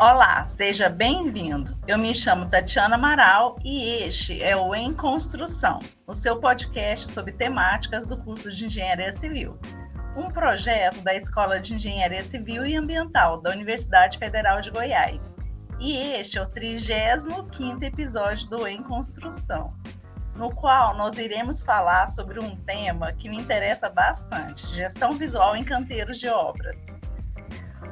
Olá, seja bem-vindo. Eu me chamo Tatiana Amaral e este é o Em Construção, o seu podcast sobre temáticas do curso de Engenharia Civil, um projeto da Escola de Engenharia Civil e Ambiental da Universidade Federal de Goiás. E este é o 35º episódio do Em Construção, no qual nós iremos falar sobre um tema que me interessa bastante, gestão visual em canteiros de obras.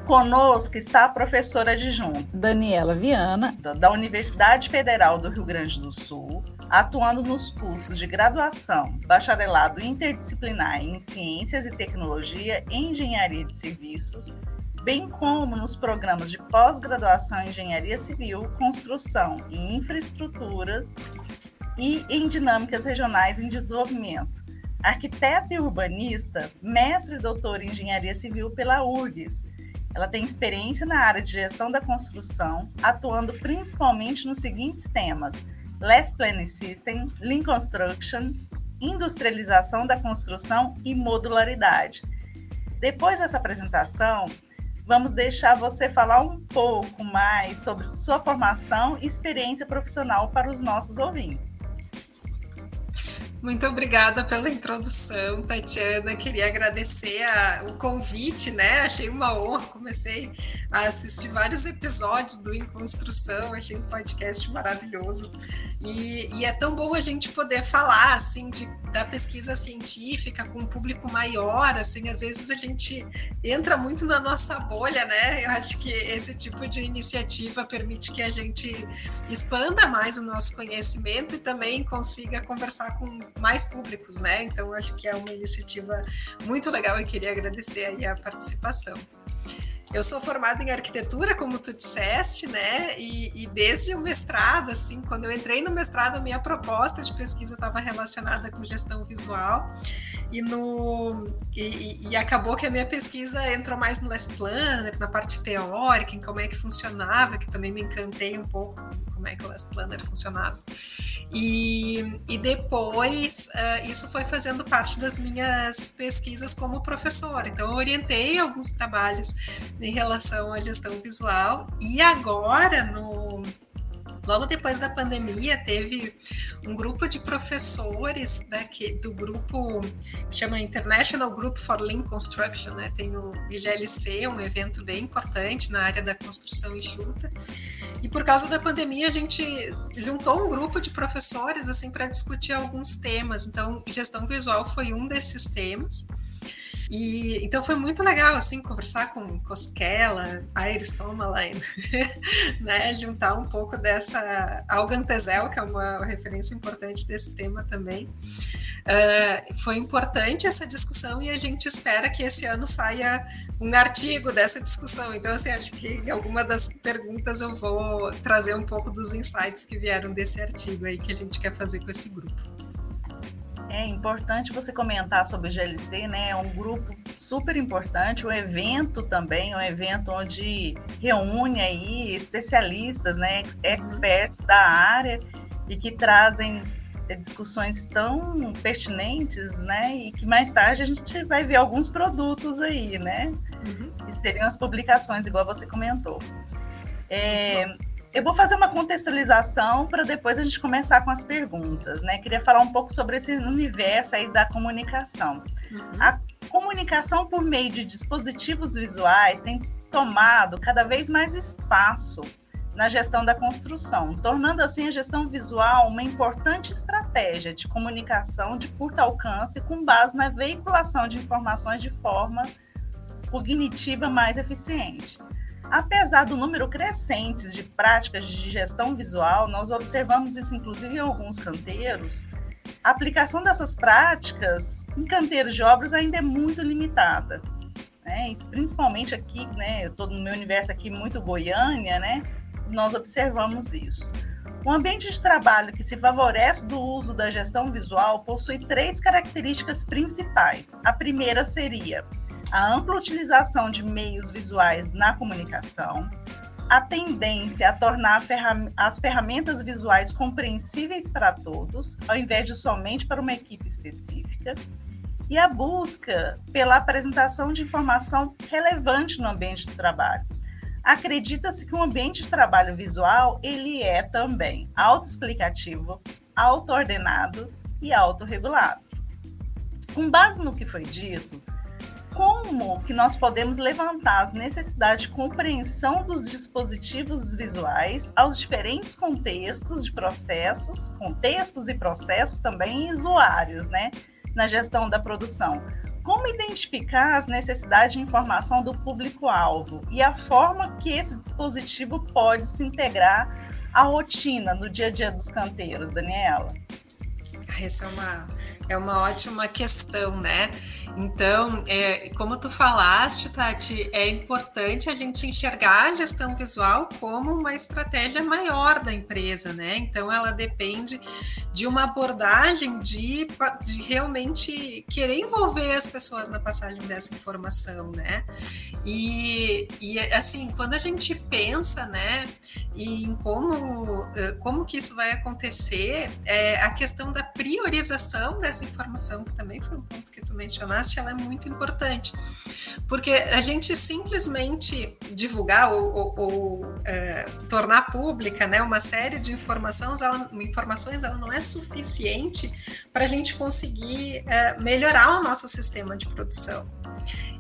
Conosco está a professora adjunta Daniela Viana, da Universidade Federal do Rio Grande do Sul, atuando nos cursos de graduação, bacharelado interdisciplinar em Ciências e Tecnologia e Engenharia de Serviços, bem como nos programas de pós-graduação em Engenharia Civil, Construção e Infraestruturas e em Dinâmicas Regionais em Desenvolvimento. Arquiteta e urbanista, mestre e doutor em Engenharia Civil pela URGS, ela tem experiência na área de gestão da construção, atuando principalmente nos seguintes temas: Less Planning System, Lean Construction, industrialização da construção e modularidade. Depois dessa apresentação, vamos deixar você falar um pouco mais sobre sua formação e experiência profissional para os nossos ouvintes. Muito obrigada pela introdução, Tatiana. Queria agradecer a, o convite, né? Achei uma honra. Comecei a assistir vários episódios do Em Construção, achei um podcast maravilhoso. E, e, é tão bom a gente poder falar assim de, da pesquisa científica com um público maior, assim, às vezes a gente entra muito na nossa bolha, né? Eu acho que esse tipo de iniciativa permite que a gente expanda mais o nosso conhecimento e também consiga conversar com mais públicos, né? Então acho que é uma iniciativa muito legal e queria agradecer aí a participação. Eu sou formada em arquitetura, como tu disseste, né? E, e, desde o mestrado, assim, quando eu entrei no mestrado, a minha proposta de pesquisa estava relacionada com gestão visual. E, no, e, e, acabou que a minha pesquisa entrou mais no Less Planner, na parte teórica, em como é que funcionava, que também me encantei um pouco como é que o Less Planner funcionava. E, e depois uh, isso foi fazendo parte das minhas pesquisas como professora. Então, eu orientei alguns trabalhos em relação à gestão visual, e agora, no, logo depois da pandemia, teve um grupo de professores daqui, do grupo que se chama International Group for Lean Construction, né? Tem o IGLC, um evento bem importante na área da construção enxuta. E por causa da pandemia, a gente juntou um grupo de professores assim para discutir alguns temas. Então, gestão visual foi um desses temas. E então foi muito legal assim conversar com Cosquela, Iris Tomaline, né, juntar um pouco dessa Algantezel, que é uma referência importante desse tema também. Uh, foi importante essa discussão e a gente espera que esse ano saia um artigo dessa discussão. Então, assim, acho que em alguma das perguntas eu vou trazer um pouco dos insights que vieram desse artigo aí que a gente quer fazer com esse grupo. É importante você comentar sobre o GLC, né? É um grupo super importante, um evento também, um evento onde reúne aí especialistas, né, experts da área e que trazem discussões tão pertinentes, né? E que mais tarde a gente vai ver alguns produtos aí, né? Uhum. Que seriam as publicações, igual você comentou. É, eu vou fazer uma contextualização para depois a gente começar com as perguntas, né? Queria falar um pouco sobre esse universo aí da comunicação. Uhum. A comunicação por meio de dispositivos visuais tem tomado cada vez mais espaço na gestão da construção, tornando assim a gestão visual uma importante estratégia de comunicação de curto alcance com base na veiculação de informações de forma cognitiva mais eficiente. Apesar do número crescente de práticas de gestão visual, nós observamos isso inclusive em alguns canteiros, a aplicação dessas práticas em canteiros de obras ainda é muito limitada. Né? principalmente aqui, né, estou no meu universo aqui muito Goiânia, né, nós observamos isso. O ambiente de trabalho que se favorece do uso da gestão visual possui três características principais. A primeira seria a ampla utilização de meios visuais na comunicação, a tendência a tornar as ferramentas visuais compreensíveis para todos, ao invés de somente para uma equipe específica, e a busca pela apresentação de informação relevante no ambiente de trabalho. acredita-se que o ambiente de trabalho visual ele é também autoexplicativo, auto-ordenado e autorregulado. Com base no que foi dito, como que nós podemos levantar as necessidades de compreensão dos dispositivos visuais aos diferentes contextos de processos, contextos e processos também e usuários, né, na gestão da produção. Como identificar as necessidades de informação do público-alvo e a forma que esse dispositivo pode se integrar à rotina no dia a dia dos canteiros, Daniela? Essa é uma, é uma ótima questão, né? Então, é, como tu falaste, Tati, é importante a gente enxergar a gestão visual como uma estratégia maior da empresa, né? Então, ela depende de uma abordagem de, de realmente querer envolver as pessoas na passagem dessa informação, né? E, e assim, quando a gente pensa, né, em como, eh, como que isso vai acontecer, é, a questão da priorização dessa informação, que também foi um ponto que tu mencionaste, ela é muito importante. Porque a gente simplesmente divulgar ou, ou, ou é, tornar pública né, uma série de informações, ela, informações, ela não é suficiente para a gente conseguir é, melhorar o nosso sistema de produção.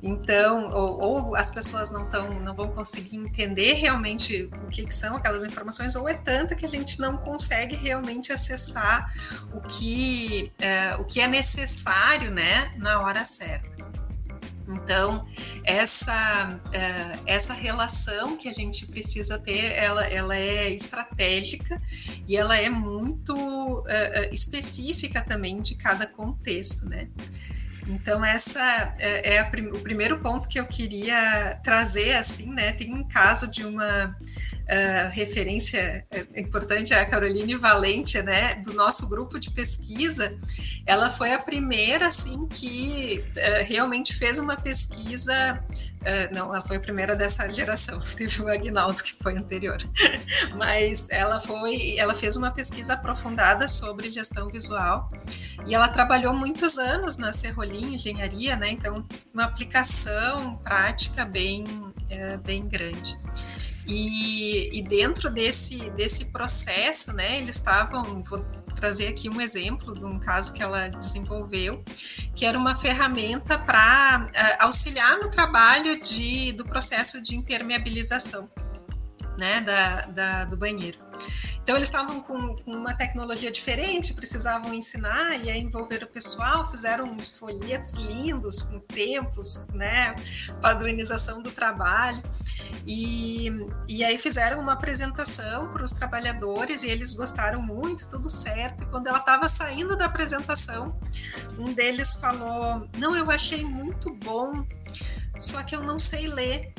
Então, ou, ou, as pessoas não, tão, não vão conseguir entender realmente o que, que, são aquelas informações, ou é tanta que a gente não consegue realmente acessar o que é, o que é necessário né, na hora certa. Então, essa, é, essa relação que a gente precisa ter, ela, ela é estratégica e ela é muito é, é específica também de cada contexto, né? Então, essa é, é a, o primeiro ponto que eu queria trazer, assim, né? Tem um caso de uma referência é, importante, a Caroline Valente, né? Do nosso grupo de pesquisa. Ela foi a primeira, assim, que uh, realmente fez uma pesquisa Uh, não, ela foi a primeira dessa geração. Teve o Agnaldo que foi anterior, mas ela foi, ela fez uma pesquisa aprofundada sobre gestão visual e ela trabalhou muitos anos na Serrolim Engenharia, né? Então uma aplicação prática bem, é, bem grande. E, e, dentro desse, desse processo, né, eles estavam, vou trazer aqui um exemplo de um caso que ela desenvolveu, que era uma ferramenta para uh, auxiliar no trabalho de, do processo de impermeabilização né, da, da do banheiro. Então, eles estavam com, uma tecnologia diferente, precisavam ensinar e aí envolver o pessoal, fizeram uns folhetos lindos com tempos, né, padronização do trabalho. E, e aí fizeram uma apresentação para os trabalhadores e eles gostaram muito, tudo certo. E quando ela estava saindo da apresentação, um deles falou: Não, eu achei muito bom, só que eu não sei ler.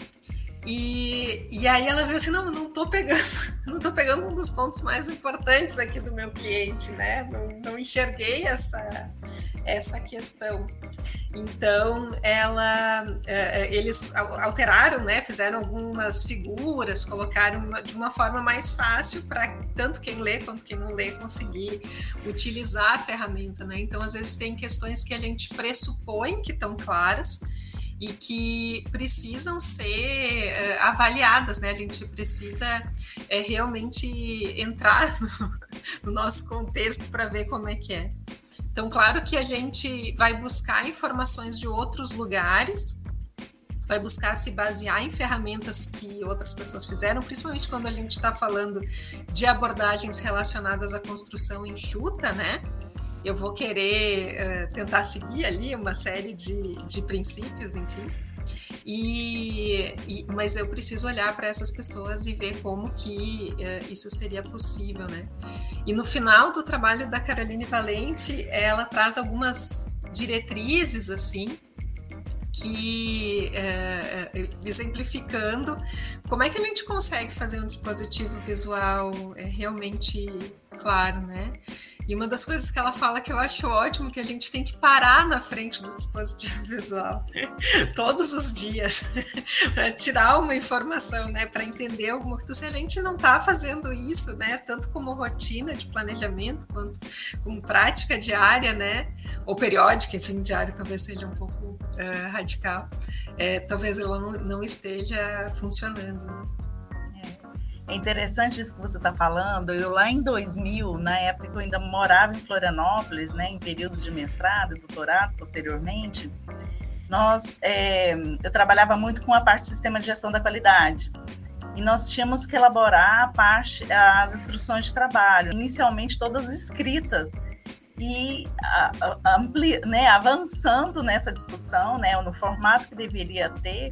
E, e aí ela viu assim, não, não tô pegando, não tô pegando um dos pontos mais importantes aqui do meu cliente, né? Não, não enxerguei essa, essa questão. Então, ela, é, é, eles alteraram, né? Fizeram algumas figuras, colocaram de uma forma mais fácil para tanto quem lê quanto quem não lê conseguir utilizar a ferramenta, né? Então, às vezes tem questões que a gente pressupõe que estão claras e que precisam ser uh, avaliadas, né? A gente precisa uh, realmente entrar no, no nosso contexto para ver como é que é. Então, claro que a gente vai buscar informações de outros lugares, vai buscar se basear em ferramentas que outras pessoas fizeram, principalmente quando a gente está falando de abordagens relacionadas à construção enxuta, né? Eu vou querer uh, tentar seguir ali uma série de, de princípios, enfim. E, e, mas eu preciso olhar para essas pessoas e ver como que uh, isso seria possível, né? E no final do trabalho da Caroline Valente, ela traz algumas diretrizes assim que uh, exemplificando como é que a gente consegue fazer um dispositivo visual realmente claro, né? E uma das coisas que ela fala que eu acho ótimo que a gente tem que parar na frente do dispositivo visual todos os dias para tirar uma informação, né, para entender alguma coisa. Se a gente não está fazendo isso, né, tanto como rotina de planejamento quanto como prática diária, né, ou periódica, enfim, diária talvez seja um pouco uh, radical, é, talvez ela não, não esteja funcionando. Né? É interessante isso que você está falando. Eu lá em 2000, na época eu ainda morava em Florianópolis, né, em período de mestrado e doutorado posteriormente, nós, é, eu trabalhava muito com a parte de sistema de gestão da qualidade. E nós tínhamos que elaborar a parte, as instruções de trabalho, inicialmente todas escritas. E ampli, né, avançando nessa discussão, né, no formato que deveria ter,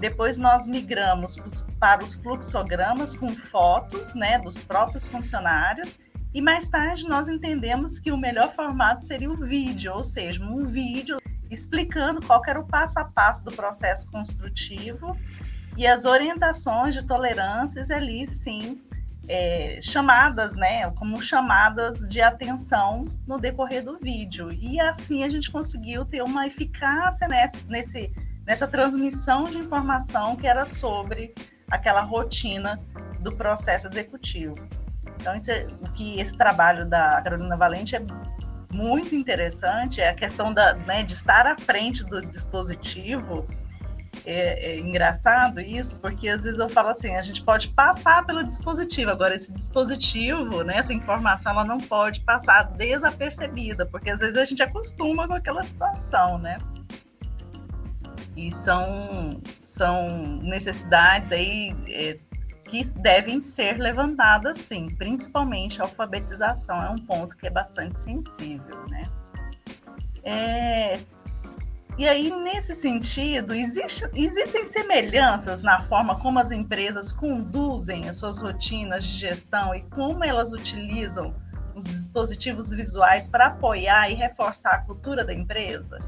depois nós migramos para os fluxogramas com fotos né, dos próprios funcionários. E mais tarde nós entendemos que o melhor formato seria o vídeo, ou seja, um vídeo explicando qual era o passo a passo do processo construtivo e as orientações de tolerâncias ali, sim, é, chamadas, né, como chamadas de atenção no decorrer do vídeo. E assim a gente conseguiu ter uma eficácia nesse, nesse nessa transmissão de informação que era sobre aquela rotina do processo executivo. Então, é, o que esse trabalho da Carolina Valente é muito interessante é a questão da, né, de estar à frente do dispositivo. É, é, engraçado isso, porque às vezes eu falo assim, a gente pode passar pelo dispositivo, agora esse dispositivo, né, essa informação, ela não pode passar desapercebida, porque às vezes a gente acostuma com aquela situação, né? E são, são necessidades aí é, que devem ser levantadas, sim, principalmente a alfabetização é um ponto que é bastante sensível, né? É, e aí, nesse sentido, existe, existem semelhanças na forma como as empresas conduzem as suas rotinas de gestão e como elas utilizam os dispositivos visuais para apoiar e reforçar a cultura da empresa?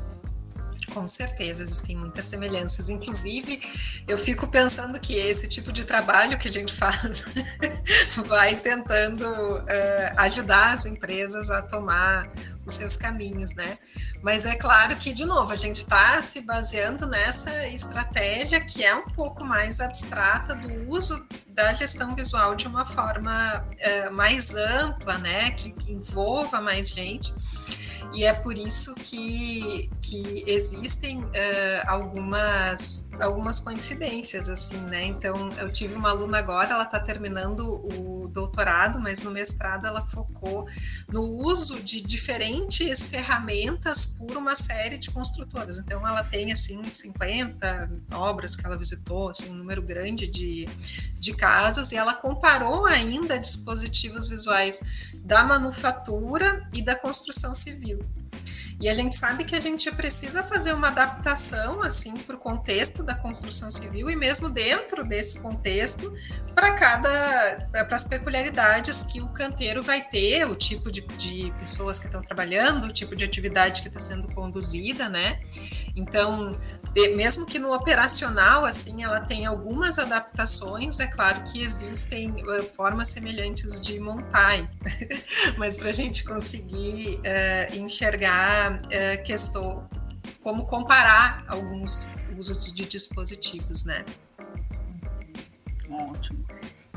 Com certeza, existem muitas semelhanças. Inclusive, eu fico pensando que esse tipo de trabalho que a gente faz vai tentando uh, ajudar as empresas a tomar os seus caminhos, né? Mas é claro que, de novo, a gente está se baseando nessa estratégia que é um pouco mais abstrata do uso da gestão visual de uma forma uh, mais ampla, né? Que, que envolva mais gente e é por isso que, que existem uh, algumas, algumas coincidências, assim, né? Então, eu tive uma aluna agora, ela está terminando o doutorado, mas no mestrado ela focou no uso de diferentes ferramentas por uma série de construtoras. Então, ela tem, assim, 50 obras que ela visitou, assim, um número grande de, de casos, e ela comparou ainda dispositivos visuais da manufatura e da construção civil. E a gente sabe que a gente precisa fazer uma adaptação assim para o contexto da construção civil e mesmo dentro desse contexto para cada para as peculiaridades que o canteiro vai ter, o tipo de, de pessoas que estão trabalhando, o tipo de atividade que está sendo conduzida, né? Então mesmo que no operacional, assim, ela tem algumas adaptações, é claro que existem uh, formas semelhantes de montar, mas para a gente conseguir uh, enxergar uh, questão, como comparar alguns usos de dispositivos, né? Ótimo.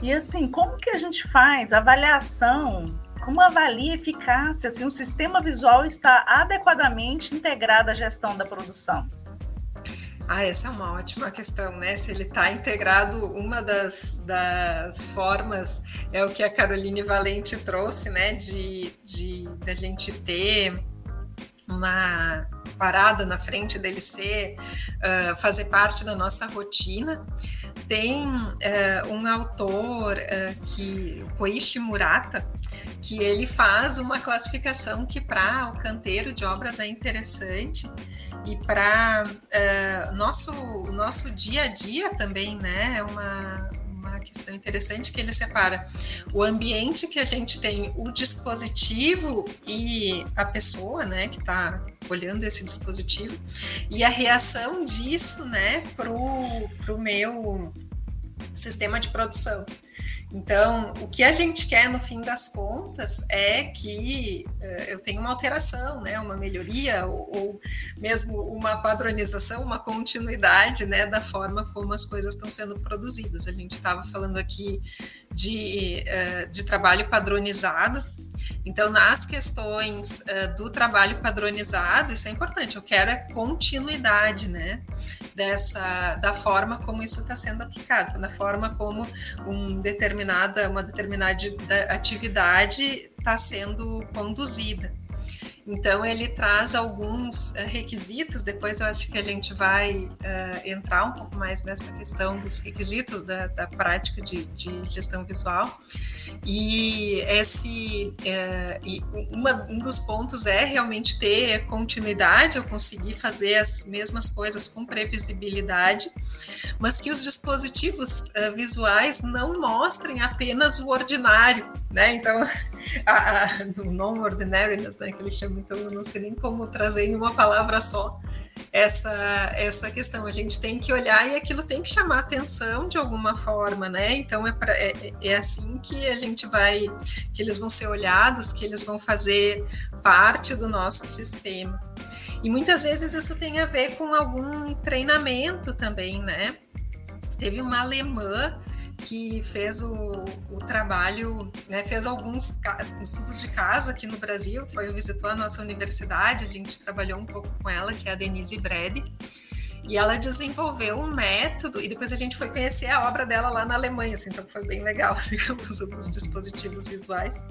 E assim, como que a gente faz avaliação como avalia a eficácia se um sistema visual está adequadamente integrado à gestão da produção? Ah, essa é uma ótima questão, né? Se ele está integrado, uma das, das formas é o que a Caroline Valente trouxe, né? De, de, de a gente ter uma parada na frente dele ser, uh, fazer parte da nossa rotina. Tem uh, um autor uh, que, Koichi Murata, que ele faz uma classificação que para o canteiro de obras é interessante e para uh, nosso nosso dia a dia também, né? É uma, uma questão interessante que ele separa o ambiente que a gente tem, o dispositivo e a pessoa, né, que está olhando esse dispositivo e a reação disso, né, pro pro meu sistema de produção. Então, o que a gente quer no fim das contas é que uh, eu tenha uma alteração, né, uma melhoria ou, ou, mesmo uma padronização, uma continuidade, né, da forma como as coisas estão sendo produzidas. A gente estava falando aqui de, uh, de trabalho padronizado Então, nas questões uh, do trabalho padronizado, isso é importante. Eu quero é continuidade, né? Dessa, da forma como isso está sendo aplicado, da forma como um determinada, uma determinada atividade está sendo conduzida. Então, ele traz alguns uh, requisitos, depois eu acho que a gente vai uh, entrar um pouco mais nessa questão dos requisitos da, da prática de, de, gestão visual. E esse é, e uma, um dos pontos é realmente ter continuidade, eu conseguir fazer as mesmas coisas com previsibilidade, mas que os dispositivos uh, visuais não mostrem apenas o ordinário, né? Então, a, a, o non-ordinariness, né, que ele chama então eu não sei nem como trazer em uma palavra só essa, essa questão. A gente tem que olhar e aquilo tem que chamar atenção de alguma forma, né? Então é, pra, é, é assim que a gente vai, que eles vão ser olhados, que eles vão fazer parte do nosso sistema. E muitas vezes isso tem a ver com algum treinamento também, né? Teve uma alemã que fez o, o trabalho, né, fez alguns estudos de caso aqui no Brasil, foi visitou a nossa universidade, a gente trabalhou um pouco com ela, que é a Denise Brede, e ela desenvolveu um método, e depois a gente foi conhecer a obra dela lá na Alemanha, assim, então foi bem legal, assim, o uso dispositivos visuais.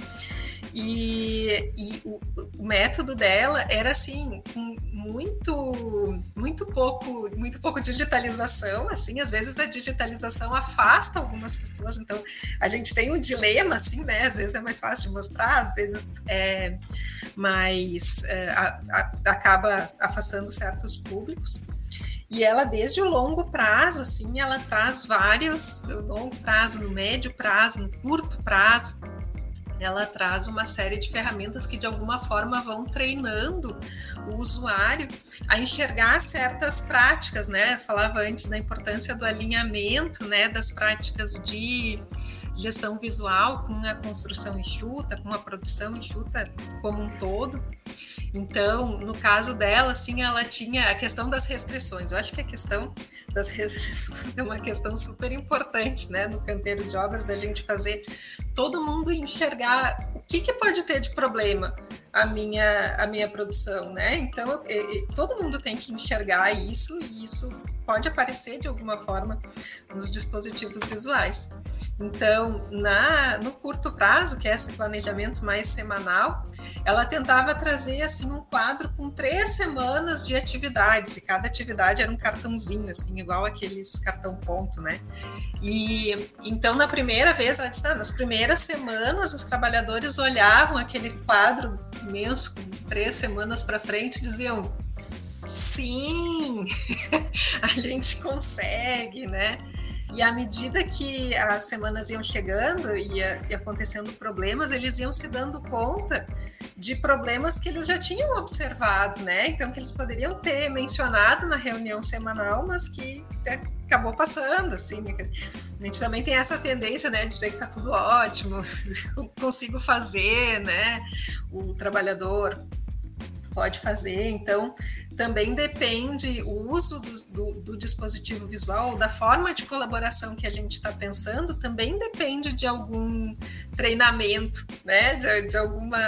E, e o, o, método dela era assim, muito, muito pouco, muito pouco digitalização, assim, às vezes a digitalização afasta algumas pessoas, então a gente tem um dilema, assim, né? Às vezes é mais fácil de mostrar, às vezes é mais é, a, a, acaba afastando certos públicos. E ela, desde o longo prazo, assim, ela traz vários, no longo prazo, no médio prazo, no curto prazo, ela traz uma série de ferramentas que de alguma forma vão treinando o usuário a enxergar certas práticas, né? Eu falava antes da importância do alinhamento, né, das práticas de gestão visual com a construção enxuta, com a produção enxuta como um todo. Então, no caso dela, assim, ela tinha a questão das restrições. Eu acho que a questão das restrições é uma questão super importante, né, no canteiro de obras, da gente fazer todo mundo enxergar o que, que pode ter de problema a minha, a minha produção, né? Então, todo mundo tem que enxergar isso e isso pode aparecer de alguma forma nos dispositivos visuais. Então, na, no curto prazo, que é esse planejamento mais semanal, ela tentava trazer assim um quadro com três semanas de atividades, e cada atividade era um cartãozinho, assim, igual aqueles cartão ponto, né? E então, na primeira vez, ela disse, ah, nas primeiras semanas, os trabalhadores olhavam aquele quadro imenso, com três semanas para frente, e diziam Sim, a gente consegue, né? E à medida que as semanas iam chegando e acontecendo problemas, eles iam se dando conta de problemas que eles já tinham observado, né? Então, que eles poderiam ter mencionado na reunião semanal, mas que acabou passando, assim. A gente também tem essa tendência, né, de dizer que tá tudo ótimo, consigo fazer, né? O trabalhador pode fazer. Então, também depende o uso do, do, do dispositivo visual, da forma de colaboração que a gente está pensando, também depende de algum treinamento, né? De, de, alguma.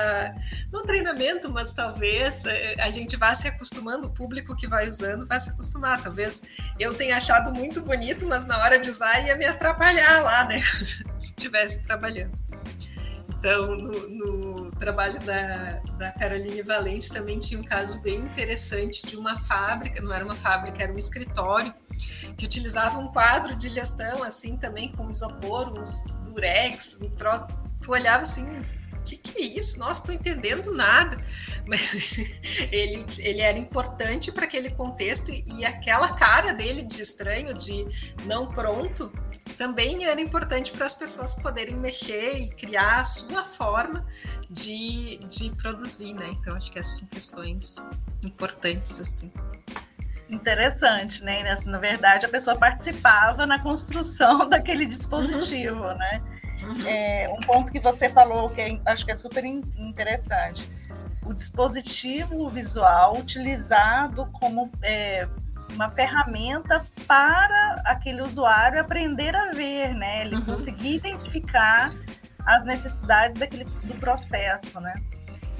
Não treinamento, mas talvez eh, a gente vá se acostumando, o público que vai usando vai se acostumar. Talvez eu tenha achado muito bonito, mas na hora de usar ia me atrapalhar lá, né? se estivesse trabalhando. Então, no, no trabalho da, da Caroline Valente também tinha um caso bem interessante de uma fábrica, não era uma fábrica, era um escritório, que utilizava um quadro de gestão, assim, também com isopor, uns durex, um troço, tu olhava assim, que, que é isso? Nossa, estou entendendo nada. Mas ele, ele era importante para aquele contexto e, e aquela cara dele de estranho, de não pronto, também era importante para as pessoas poderem mexer e criar a sua forma de, de produzir, né? Então, acho que essas são questões importantes, assim. Interessante, né? Na verdade, a pessoa participava na construção daquele dispositivo, uhum. né? É, um ponto que você falou que é, acho que é super interessante. O dispositivo visual utilizado como é, uma ferramenta para aquele usuário aprender a ver, né? Ele uhum. conseguir identificar às necessidades daquele, do processo, né?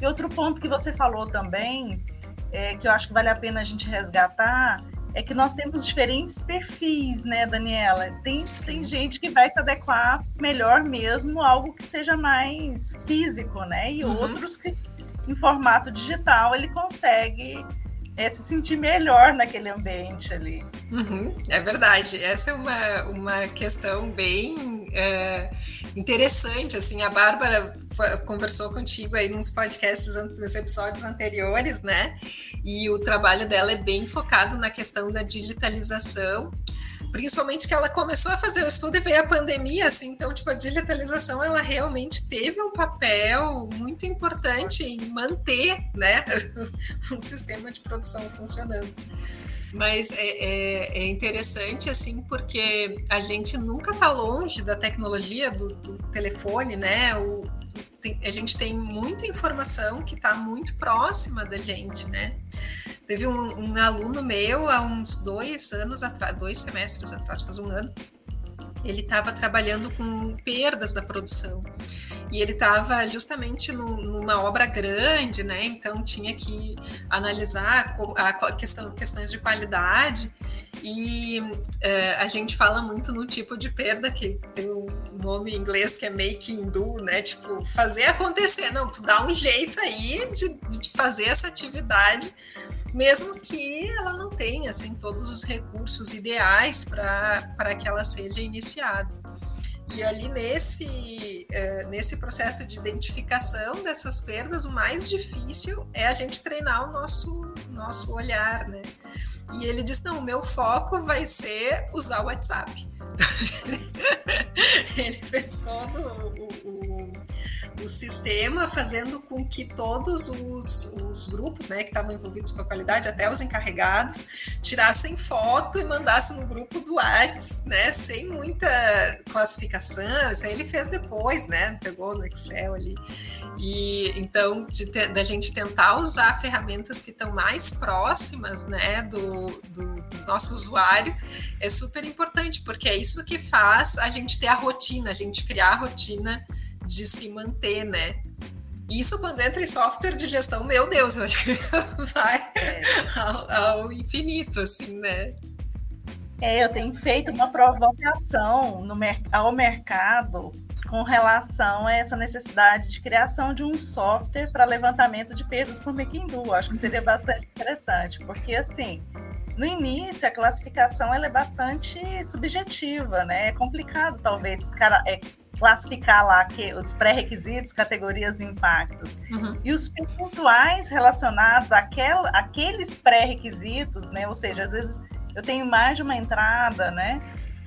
E outro ponto que você falou também, é, que eu acho que vale a pena a gente resgatar, é que nós temos diferentes perfis, né, Daniela? Tem, tem gente que vai se adequar melhor mesmo a algo que seja mais físico, né? E uhum. outros que em formato digital ele consegue é, se sentir melhor naquele ambiente ali. Uhum, é verdade. Essa é uma, uma questão bem é, interessante. Assim, a Bárbara conversou contigo aí nos podcasts, nos episódios anteriores, né? E o trabalho dela é bem focado na questão da digitalização principalmente que ela começou a fazer o estudo e veio a pandemia, assim, então, tipo, a digitalização, ela realmente teve um papel muito importante em manter, né, um sistema de produção funcionando. Mas é, é, é, interessante, assim, porque a gente nunca está longe da tecnologia, do, do telefone, né? O, tem, a gente tem muita informação que está muito próxima da gente, né? Teve um, um, aluno meu há uns dois anos atrás, dois semestres atrás, faz um ano, ele estava trabalhando com perdas da produção. E ele estava justamente no, numa obra grande, né? Então tinha que analisar a questão, questões de qualidade. E é, a gente fala muito no tipo de perda que tem um nome em inglês que é making do, né? Tipo, fazer acontecer. Não, tu dá um jeito aí de, de fazer essa atividade mesmo que ela não tenha assim todos os recursos ideais para que ela seja iniciada. E ali nesse, uh, nesse processo de identificação dessas perdas, o mais difícil é a gente treinar o nosso, nosso olhar, né? E ele disse: não, o meu foco vai ser usar o WhatsApp. ele fez todo o, o, o, sistema, fazendo com que todos os, os grupos né, que estavam envolvidos com a qualidade, até os encarregados, tirassem foto e mandassem no grupo do WhatsApp, né, sem muita classificação. Isso aí ele fez depois, né? Pegou no Excel ali. E então, de, da gente tentar usar ferramentas que estão mais próximas né, do, do nosso usuário é super importante, porque é isso que faz a gente ter a rotina, a gente criar a rotina de se manter, né? Isso quando entra em software de gestão, meu Deus, eu acho que vai é. ao, ao, infinito, assim, né? É, eu tenho feito uma provocação no, ao mercado com relação a essa necessidade de criação de um software para levantamento de perdas por Mequindu. Acho que seria bastante interessante, porque assim, no início, a classificação ela é bastante subjetiva, né? É complicado, talvez, é, classificar lá que, os pré-requisitos, categorias e impactos. Uhum. E os percentuais relacionados àquela, àqueles pré-requisitos, né? Ou seja, às vezes eu tenho mais de uma entrada, né?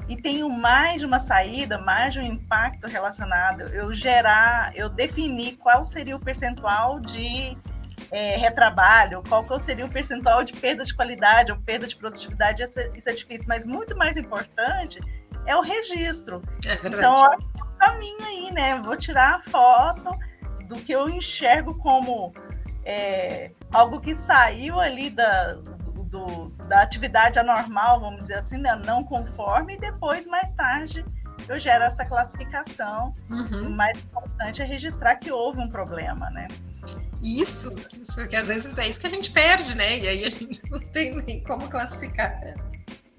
E tenho mais de uma saída, mais de um impacto relacionado. Eu gerar, eu definir qual seria o percentual de é, retrabalho, qual seria o percentual de perda de qualidade ou perda de produtividade, isso é, isso é difícil, mas muito mais importante é o registro. É então, olha o caminho aí, né? Vou tirar a foto do que eu enxergo como é, algo que saiu ali da, do, da atividade anormal, vamos dizer assim, né? não conforme, e depois, mais tarde, eu gero essa classificação. Uhum. O mais importante é registrar que houve um problema, né? Isso, isso, que às vezes é isso que a gente perde, né? E aí a gente não tem nem como classificar.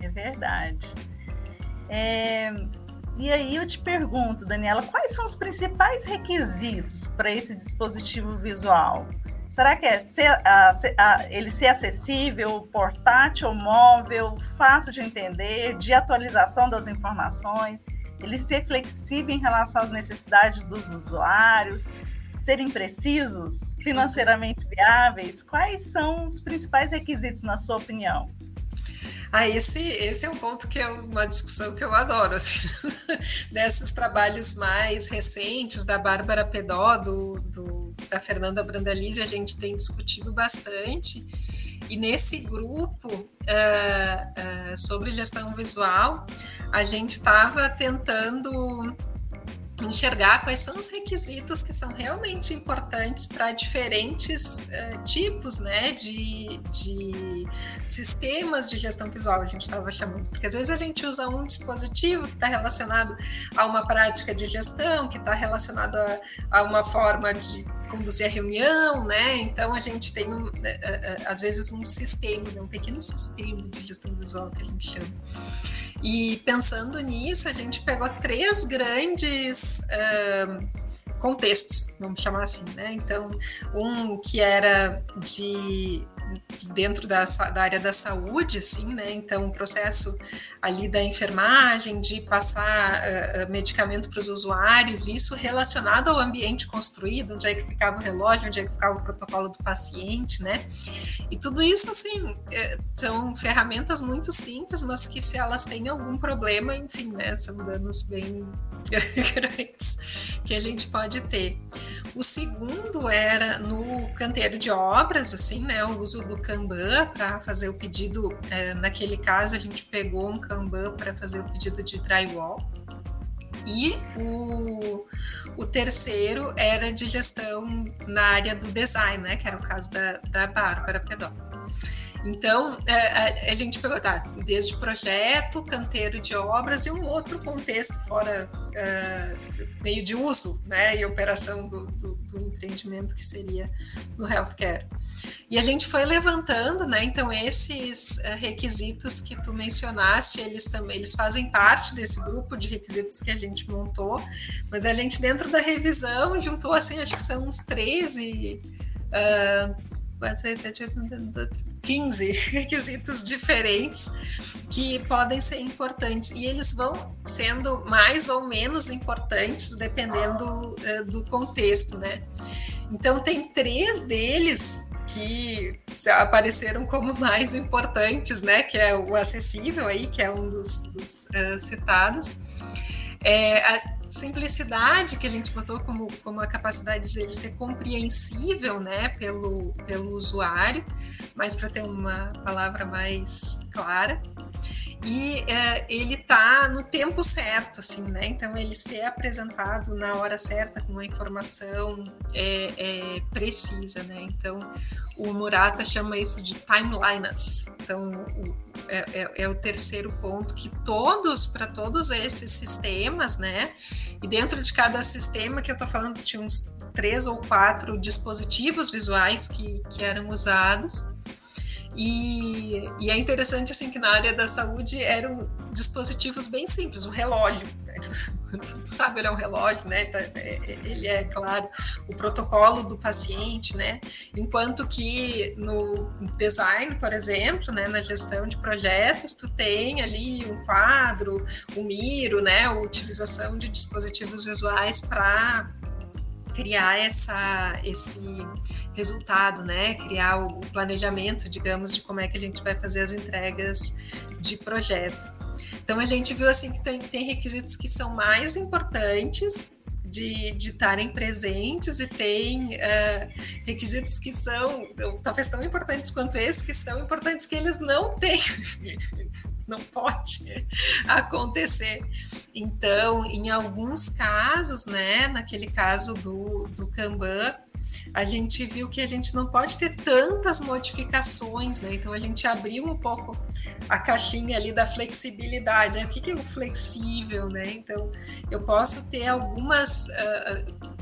É verdade. É, e aí eu te pergunto, Daniela, quais são os principais requisitos para esse dispositivo visual? Será que é ser, a, a, ele ser acessível, portátil, móvel, fácil de entender, de atualização das informações, ele ser flexível em relação às necessidades dos usuários, serem precisos, financeiramente viáveis? Quais são os principais requisitos, na sua opinião? Ah, esse, esse é um ponto que é uma discussão que eu adoro, assim, desses trabalhos mais recentes da Bárbara Pedó, do, do, da Fernanda Brandalize, a gente tem discutido bastante. E nesse grupo uh, uh, sobre gestão visual, a gente estava tentando enxergar quais são os requisitos que são realmente importantes para diferentes uh, tipos né, de, de sistemas de gestão visual, a gente estava chamando, porque às vezes a gente usa um dispositivo que está relacionado a uma prática de gestão, que está relacionado a, a, uma forma de conduzir a reunião, né? Então a gente tem eh, eh, às vezes um sistema, né, um pequeno sistema de gestão visual que a gente chama. E pensando nisso, a gente pegou três grandes uh, contextos, vamos chamar assim, né? Então, um que era de dentro da, da, área da saúde, assim, né? Então, o processo ali da enfermagem, de passar uh, medicamento para os usuários, isso relacionado ao ambiente construído, onde é que ficava o relógio, onde é que ficava o protocolo do paciente, né? E tudo isso, assim, é, são ferramentas muito simples, mas que se elas têm algum problema, enfim, né? São danos bem grandes que a gente pode ter. O segundo era no canteiro de obras, assim, né? O uso do Kanban para fazer o pedido. É, naquele caso, a gente pegou um Kanban para fazer o pedido de drywall. E o, o terceiro era de gestão na área do design, né? Que era o caso da, da Bárbara Pedó. Então, é, a, a, gente pegou, tá, desde projeto, canteiro de obras e um outro contexto fora é, meio de uso, né, e operação do, do, do, empreendimento que seria no healthcare. E a gente foi levantando, né, então esses é, requisitos que tu mencionaste, eles também, eles fazem parte desse grupo de requisitos que a gente montou, mas a gente dentro da revisão juntou, assim, acho que são uns 13 uh, 15 requisitos diferentes que podem ser importantes e eles vão sendo mais ou menos importantes dependendo uh, do contexto, né? Então tem três deles que apareceram como mais importantes, né? Que é o acessível aí, que é um dos, dos uh, citados. É, a, simplicidade que a gente botou como, como a capacidade de ele ser compreensível né, pelo, pelo usuário, mas para ter uma palavra mais clara. E é, ele está no tempo certo, assim, né? Então ele ser apresentado na hora certa com uma informação é, é precisa, né? Então o Murata chama isso de timeliness. Então o, é, é, é, o terceiro ponto que todos, para todos esses sistemas, né? E dentro de cada sistema que eu estou falando, tinha uns três ou quatro dispositivos visuais que, que eram usados. E, e, é interessante assim que na área da saúde eram dispositivos bem simples, um relógio. Tu sabe, ele é um relógio, né? Tá, é, ele é, claro, o protocolo do paciente, né? Enquanto que no design, por exemplo, né, na gestão de projetos, tu tem ali um quadro, um miro, né? A utilização de dispositivos visuais para criar essa, esse resultado, né? Criar o planejamento, digamos, de como é que a gente vai fazer as entregas de projeto. Então a gente viu assim que tem, tem requisitos que são mais importantes de, estarem presentes e tem uh, requisitos que são talvez tão importantes quanto esses, que são importantes que eles não têm. não pode acontecer. Então, em alguns casos, né, naquele caso do, do Kanban, a gente viu que a gente não pode ter tantas modificações, né? Então a gente abriu um pouco a caixinha ali da flexibilidade. Né? O que, que é o flexível, né? Então eu posso ter algumas uh,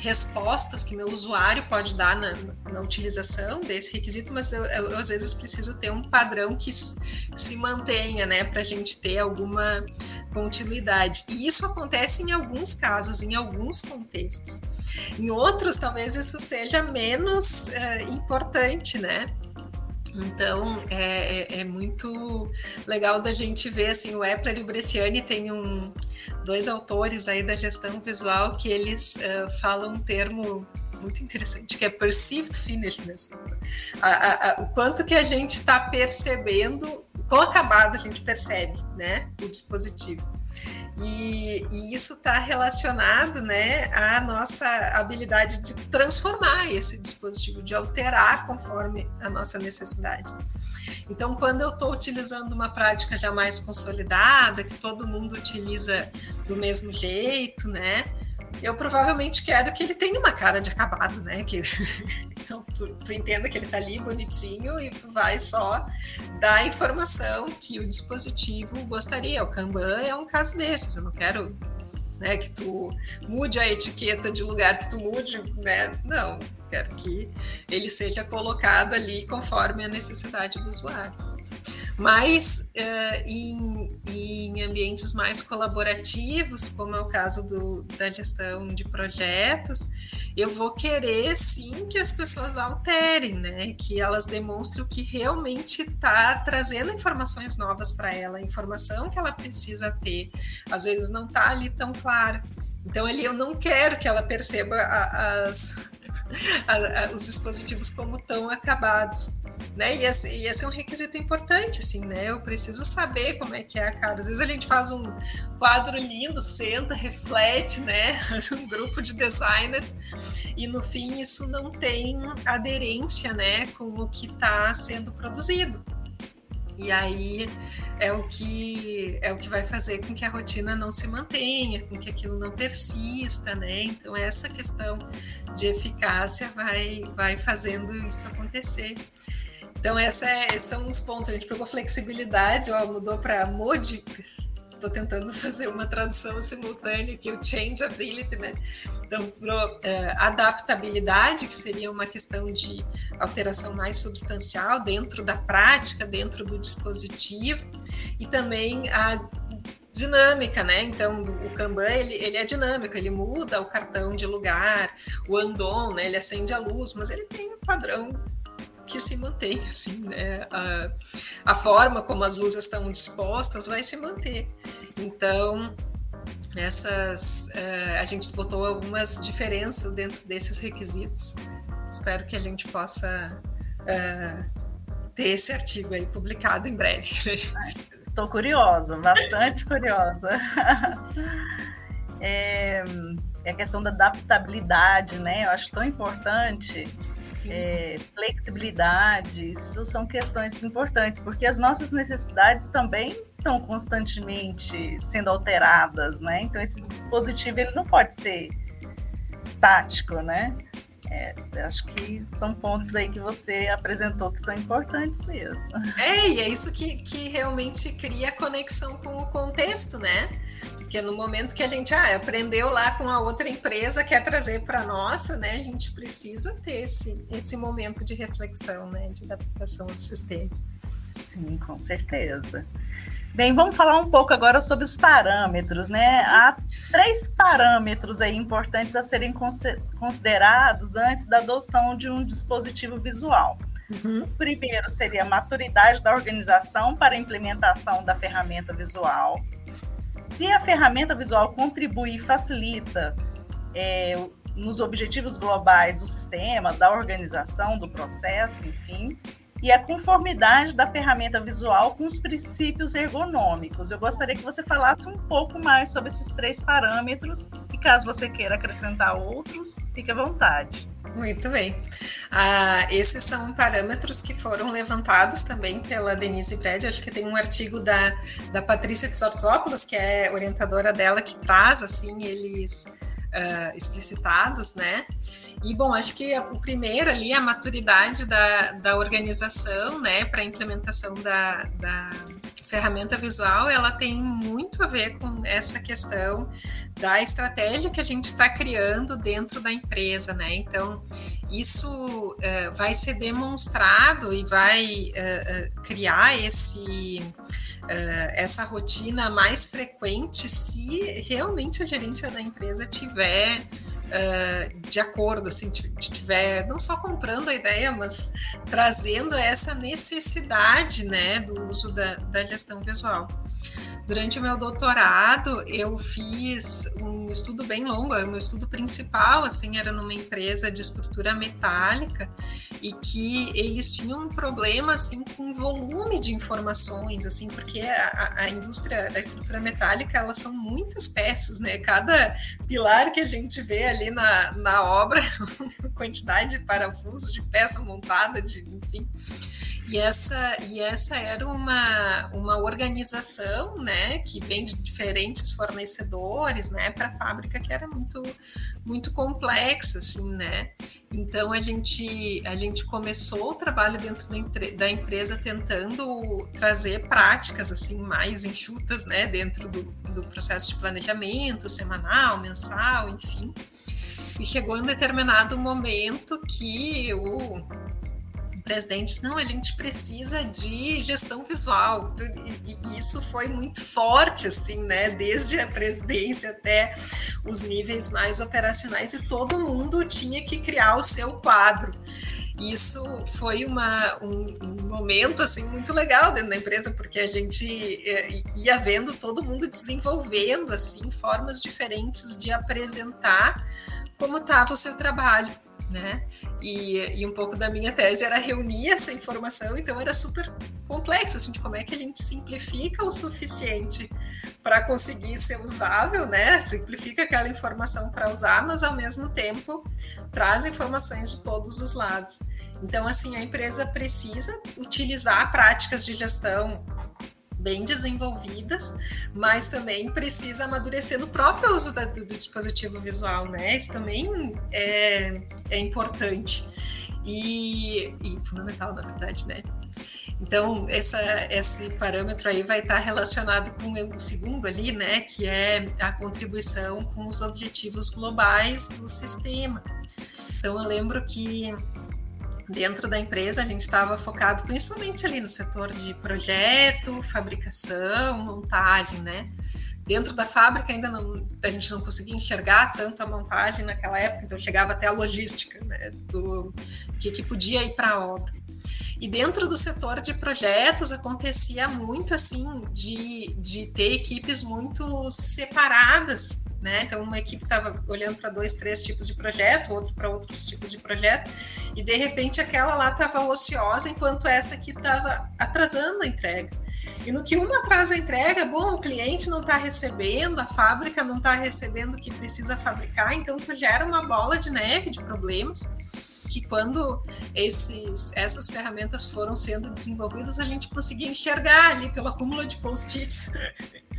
respostas que meu usuário pode dar na, na utilização desse requisito, mas eu, eu, às vezes preciso ter um padrão que se mantenha, né, para a gente ter alguma continuidade. E isso acontece em alguns casos, em alguns contextos. Em outros, talvez isso seja menos é, importante, né? Então é, é, é, muito legal da gente ver assim o Epler e o Bresciani tem um, dois autores aí da gestão visual que eles uh, falam um termo muito interessante que é perceived finishness a, a, a, o quanto que a gente está percebendo quão acabado a gente percebe né o dispositivo E, e isso está relacionado né, à nossa habilidade de transformar esse dispositivo, de alterar conforme a nossa necessidade. Então, quando eu estou utilizando uma prática já mais consolidada, que todo mundo utiliza do mesmo jeito, né? Eu provavelmente quero que ele tenha uma cara de acabado, né? Que, tu, tu entenda que ele está ali bonitinho e tu vai só dar a informação que o dispositivo gostaria. O Kanban é um caso desses. Eu não quero né, que tu mude a etiqueta de lugar que tu mude, né? Não, quero que ele seja colocado ali conforme a necessidade do usuário. Mas uh, em, em, ambientes mais colaborativos, como é o caso do, da gestão de projetos, eu vou querer sim que as pessoas alterem, né? Que elas demonstrem o que realmente está trazendo informações novas para ela, a informação que ela precisa ter. Às vezes não está ali tão clara. Então, ali eu não quero que ela perceba as, os dispositivos como tão acabados né? E esse, e esse, é um requisito importante, assim, né? Eu preciso saber como é que é a cara. Às vezes a gente faz um quadro lindo, senta, reflete, né? Um grupo de designers e no fim isso não tem aderência, né, com o que está sendo produzido. E aí é o que é o que vai fazer com que a rotina não se mantenha, com que aquilo não persista, né? Então essa questão de eficácia vai vai fazendo isso acontecer. Então, é, esses são os pontos. A gente pegou flexibilidade, ó, mudou para modi. Estou tentando fazer uma tradução simultânea aqui, o changeability, né? Então, pro, é, adaptabilidade, que seria uma questão de alteração mais substancial dentro da prática, dentro do dispositivo, e também a dinâmica, né? Então, o Kanban, ele, ele é dinâmico, ele muda o cartão de lugar, o Andon, né? Ele acende a luz, mas ele tem um padrão que se mantém, assim, né? A, a forma como as luzes estão dispostas vai se manter. Então, essas uh, a gente botou algumas diferenças dentro desses requisitos. Espero que a gente possa uh, ter esse artigo aí publicado em breve. Estou curiosa, bastante curiosa. é, é a questão da adaptabilidade, né? Eu acho tão importante. É, flexibilidade, isso são questões importantes, porque as nossas necessidades também estão constantemente sendo alteradas, né? Então esse dispositivo ele não pode ser estático, né? É, acho que são pontos aí que você apresentou que são importantes mesmo. É, e é isso que, que realmente cria conexão com o contexto, né? Porque no momento que a gente ah, aprendeu lá com a outra empresa, quer trazer para a nossa, né? A gente precisa ter esse, esse momento de reflexão, né? De adaptação do sistema. Sim, com certeza. Bem, vamos falar um pouco agora sobre os parâmetros, né? Há três parâmetros aí importantes a serem considerados antes da adoção de um dispositivo visual. Uhum. O primeiro seria a maturidade da organização para a implementação da ferramenta visual se a ferramenta visual contribui e facilita é, nos objetivos globais do sistema, da organização, do processo, enfim, e a conformidade da ferramenta visual com os princípios ergonômicos. Eu gostaria que você falasse um pouco mais sobre esses três parâmetros e caso você queira acrescentar outros, fique à vontade. Muito bem. Ah, esses são parâmetros que foram levantados também pela Denise Brede. Acho que tem um artigo da, da Patrícia Xortzopoulos, que é orientadora dela, que traz assim eles uh, explicitados, né? E, bom, acho que o primeiro ali, a maturidade da, da organização, né, para a implementação da, da ferramenta visual, ela tem muito a ver com essa questão da estratégia que a gente está criando dentro da empresa, né? Então, isso uh, vai ser demonstrado e vai uh, uh, criar esse, essa rotina mais frequente se realmente a gerência da empresa tiver uh, de acordo, assim, tiver não só comprando a ideia, mas trazendo essa necessidade, né, do uso da, da gestão visual. Durante o meu doutorado, eu fiz um estudo bem longo, o meu estudo principal, assim, era numa empresa de estrutura metálica e que eles tinham um problema, assim, com volume de informações, assim, porque a, a indústria da estrutura metálica, elas são muitas peças, né? Cada pilar que a gente vê ali na, na obra, quantidade de parafusos, de peça montada, de enfim. E essa, e essa era uma, uma organização né, que vem de diferentes fornecedores né, para a fábrica que era muito, muito complexa, assim, né? Então a gente, a gente começou o trabalho dentro da, da empresa tentando trazer práticas assim mais enxutas né, dentro do, do processo de planejamento semanal, mensal, enfim. E chegou em um determinado momento que o presidentes, não, a gente precisa de gestão visual. E, isso foi muito forte, assim, né? Desde a presidência até os níveis mais operacionais, e todo mundo tinha que criar o seu quadro. Isso foi uma, um, um momento assim muito legal dentro da empresa, porque a gente eh, ia vendo todo mundo desenvolvendo assim formas diferentes de apresentar como estava o seu trabalho né? E, e um pouco da minha tese era reunir essa informação, então era super complexo, assim, de como é que a gente simplifica o suficiente para conseguir ser usável, né? Simplifica aquela informação para usar, mas ao mesmo tempo traz informações de todos os lados. Então, assim, a empresa precisa utilizar práticas de gestão bem desenvolvidas, mas também precisa amadurecer no próprio uso da, do, dispositivo visual, né? Isso também é, é importante e, e, fundamental, na verdade, né? Então, essa, esse parâmetro aí vai estar relacionado com o segundo ali, né? Que é a contribuição com os objetivos globais do sistema. Então, eu lembro que dentro da empresa a gente estava focado principalmente ali no setor de projeto, fabricação, montagem, né? Dentro da fábrica ainda não, a gente não conseguia enxergar tanto a montagem naquela época, então chegava até a logística, né? Do que, que podia ir para a obra. E dentro do setor de projetos acontecia muito assim de, de ter equipes muito separadas né? Então, uma equipe estava olhando para dois, três tipos de projeto, outro para outros tipos de projeto, e de repente aquela lá estava ociosa, enquanto essa aqui estava atrasando a entrega. E no que uma atrasa a entrega, bom, o cliente não está recebendo, a fábrica não está recebendo o que precisa fabricar, então tu gera uma bola de neve de problemas que quando esses, essas ferramentas foram sendo desenvolvidas, a gente conseguia enxergar ali pelo acúmulo de post-its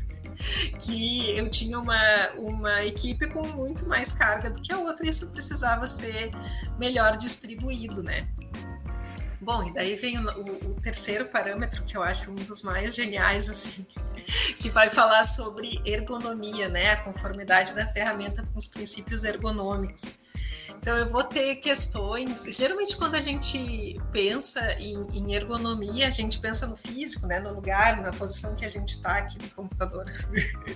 que eu tinha uma, uma equipe com muito mais carga do que a outra e isso precisava ser melhor distribuído, né? Bom, e daí vem o, o, o terceiro parâmetro que eu acho um dos mais geniais, assim, que vai falar sobre ergonomia, né? A conformidade da ferramenta com os princípios ergonômicos. Então, eu vou ter questões. Geralmente, quando a gente pensa em, em, ergonomia, a gente pensa no físico, né? no lugar, na posição que a gente está aqui no computador.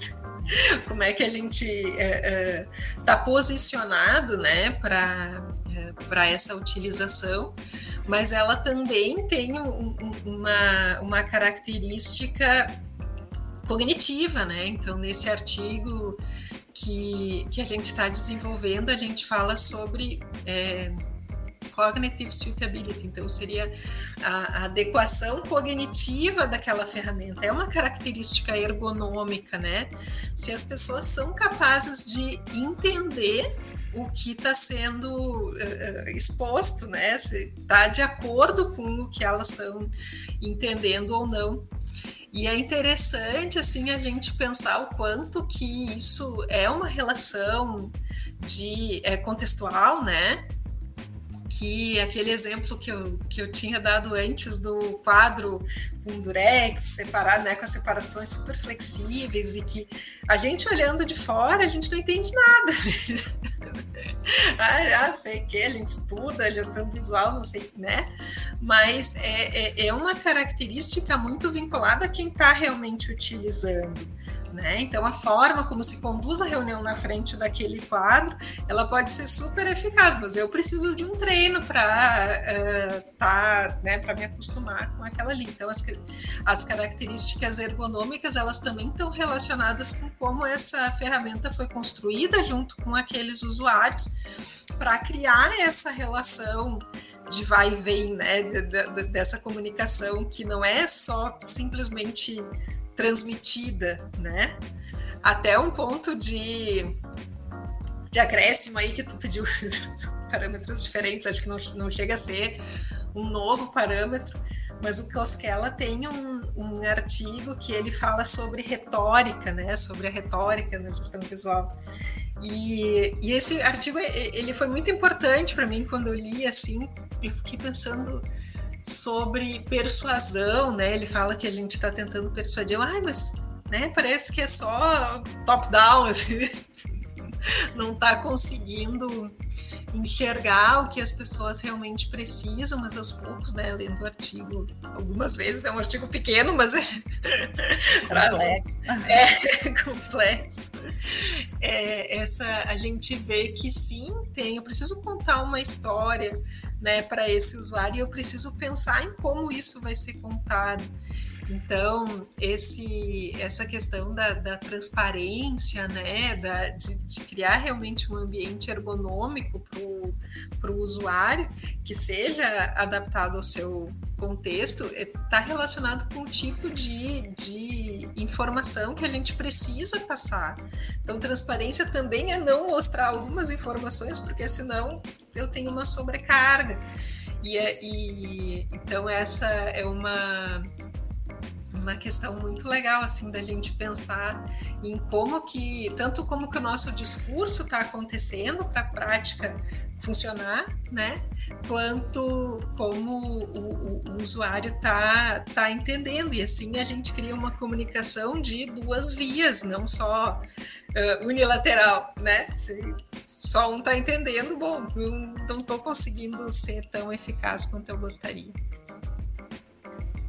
Como é que a gente está é, é, posicionado né? para é, essa utilização, mas ela também tem um, uma, uma característica cognitiva, né? Então, nesse artigo que, que a gente está desenvolvendo, a gente fala sobre é, cognitive suitability, então seria a, a, adequação cognitiva daquela ferramenta. É uma característica ergonômica, né? Se as pessoas são capazes de entender o que está sendo uh, exposto, né? Se está de acordo com o que elas estão entendendo ou não. E é interessante assim a gente pensar o quanto que isso é uma relação de é, contextual, né? Que aquele exemplo que eu, que eu tinha dado antes do quadro com durex separado, né, com as separações super flexíveis e que a gente olhando de fora a gente não entende nada. ah, ah, sei que a gente estuda gestão visual, não sei, né? Mas é, é, é uma característica muito vinculada a quem está realmente utilizando. Né? Então, a forma como se conduz a reunião na frente daquele quadro, ela pode ser super eficaz, mas eu preciso de um treino para uh, tá, né, para me acostumar com aquela ali. Então, as, as características ergonômicas, elas também estão relacionadas com como essa ferramenta foi construída junto com aqueles usuários para criar essa relação de vai e vem, né, de, de, dessa comunicação que não é só simplesmente transmitida, né? até um ponto de, de acréscimo aí que tu pediu parâmetros diferentes, acho que não, não chega a ser um novo parâmetro, mas o Koskela tem um, um artigo que ele fala sobre retórica, né, sobre a retórica na gestão visual. E, e esse artigo ele foi muito importante para mim quando eu li assim, eu fiquei pensando sobre persuasão, né? Ele fala que a gente está tentando persuadir, ai, mas né, parece que é só top-down, assim, não está conseguindo enxergar o que as pessoas realmente precisam, mas aos poucos, né, lendo o artigo, algumas vezes é um artigo pequeno, mas é, traz é complexo. É, essa a gente vê que sim, tem, eu preciso contar uma história, né, para esse usuário e eu preciso pensar em como isso vai ser contado. Então, esse, essa questão da, da transparência, né, da, de, de, criar realmente um ambiente ergonômico para o usuário, que seja adaptado ao seu contexto, está é, relacionado com o tipo de, de informação que a gente precisa passar. Então, transparência também é não mostrar algumas informações, porque senão eu tenho uma sobrecarga. E, é, e então essa é uma uma questão muito legal assim da gente pensar em como que tanto como que o nosso discurso está acontecendo para a prática funcionar, né? Quanto como o, o, o usuário está tá entendendo e assim a gente cria uma comunicação de duas vias, não só uh, unilateral, né? Se só um está entendendo, bom, eu não estou conseguindo ser tão eficaz quanto eu gostaria.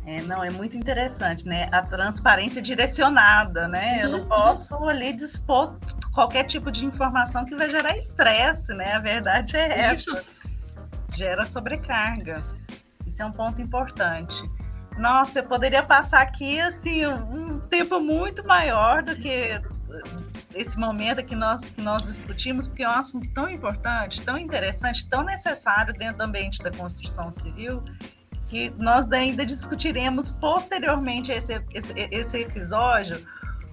É, não, é muito interessante, né? A transparência direcionada, né? Eu não uhum. posso ali dispor qualquer tipo de informação que vai gerar estresse, né? A verdade é essa. Isso. Gera sobrecarga. Isso é um ponto importante. Nossa, eu poderia passar aqui assim um tempo muito maior do que esse momento que nós, que nós discutimos, porque é um assunto tão importante, tão interessante, tão necessário dentro do ambiente da construção civil que nós ainda discutiremos posteriormente esse, esse, esse episódio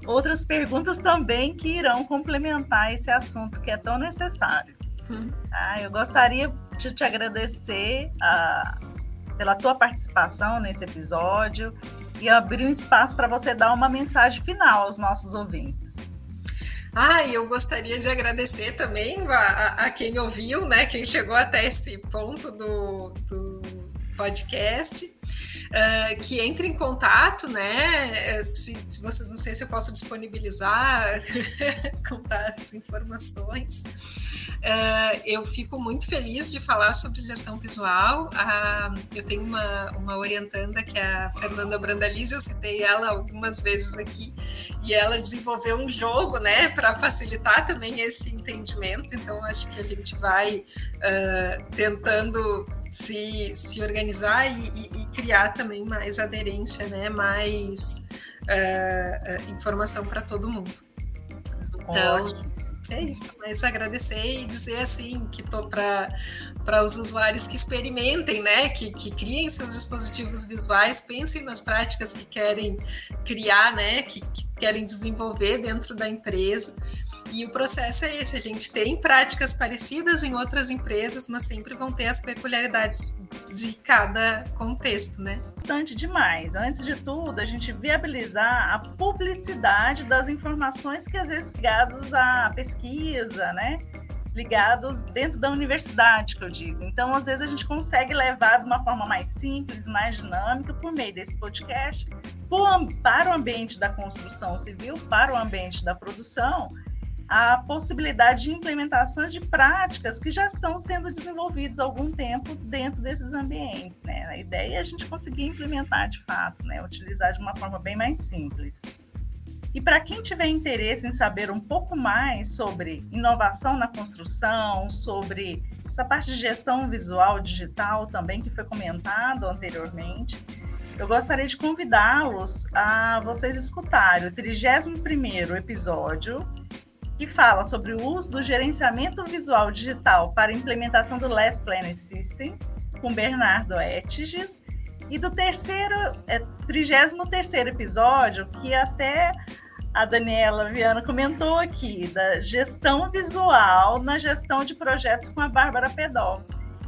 outras perguntas também que irão complementar esse assunto que é tão necessário. Hum. Ah, eu gostaria de te agradecer ah, pela tua participação nesse episódio e abrir um espaço para você dar uma mensagem final aos nossos ouvintes. Ah, eu gostaria de agradecer também a, a, a, quem ouviu, né? Quem chegou até esse ponto do, do podcast, uh, que entre em contato, né? Se, se vocês não sei se eu posso disponibilizar contatos, informações. Uh, eu fico muito feliz de falar sobre gestão visual. Uh, eu tenho uma, uma orientanda que é a Fernanda Brandalize, eu citei ela algumas vezes aqui, e ela desenvolveu um jogo, né, para facilitar também esse entendimento. Então, acho que a gente vai tentando se, se organizar e, e, e criar também mais aderência, né? mais uh, uh, informação para todo mundo. Então, Ótimo. é isso, mas agradecer e dizer assim que estou para os usuários que experimentem, né? Que, que criem seus dispositivos visuais, pensem nas práticas que querem criar, né? Que, que querem desenvolver dentro da empresa e o processo é esse: a gente tem práticas parecidas em outras empresas, mas sempre vão ter as peculiaridades de cada contexto, né? Importante demais. Antes de tudo, a gente viabilizar a publicidade das informações que às vezes ligados à pesquisa, né? ligados dentro da universidade, que eu digo. Então, às vezes, a gente consegue levar de uma forma mais simples, mais dinâmica, por meio desse podcast, para o ambiente da construção civil, para o ambiente da produção, a possibilidade de implementações de práticas que já estão sendo desenvolvidas há algum tempo dentro desses ambientes. Né? A ideia é a gente conseguir implementar de fato, né? utilizar de uma forma bem mais simples. E para quem tiver interesse em saber um pouco mais sobre inovação na construção, sobre essa parte de gestão visual digital também que foi comentado anteriormente, eu gostaria de convidá-los a vocês escutarem o 31º episódio que fala sobre o uso do gerenciamento visual digital para implementação do Last Planning System, com Bernardo Etges, e do terceiro, é, 33 terceiro episódio, que até A Daniela Viana comentou aqui da gestão visual na gestão de projetos com a Bárbara Pedó.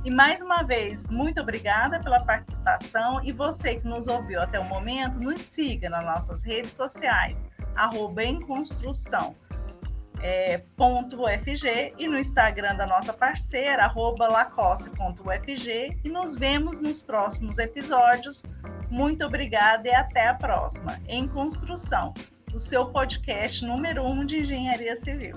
E mais uma vez, muito obrigada pela participação e você que nos ouviu até o momento, nos siga nas nossas redes sociais, arroba em construção. É, .ufg, e no Instagram da nossa parceira, arroba lacosse.ufg, e nos vemos nos próximos episódios. Muito obrigada e até a próxima. Em Construção, o seu podcast número um de engenharia civil.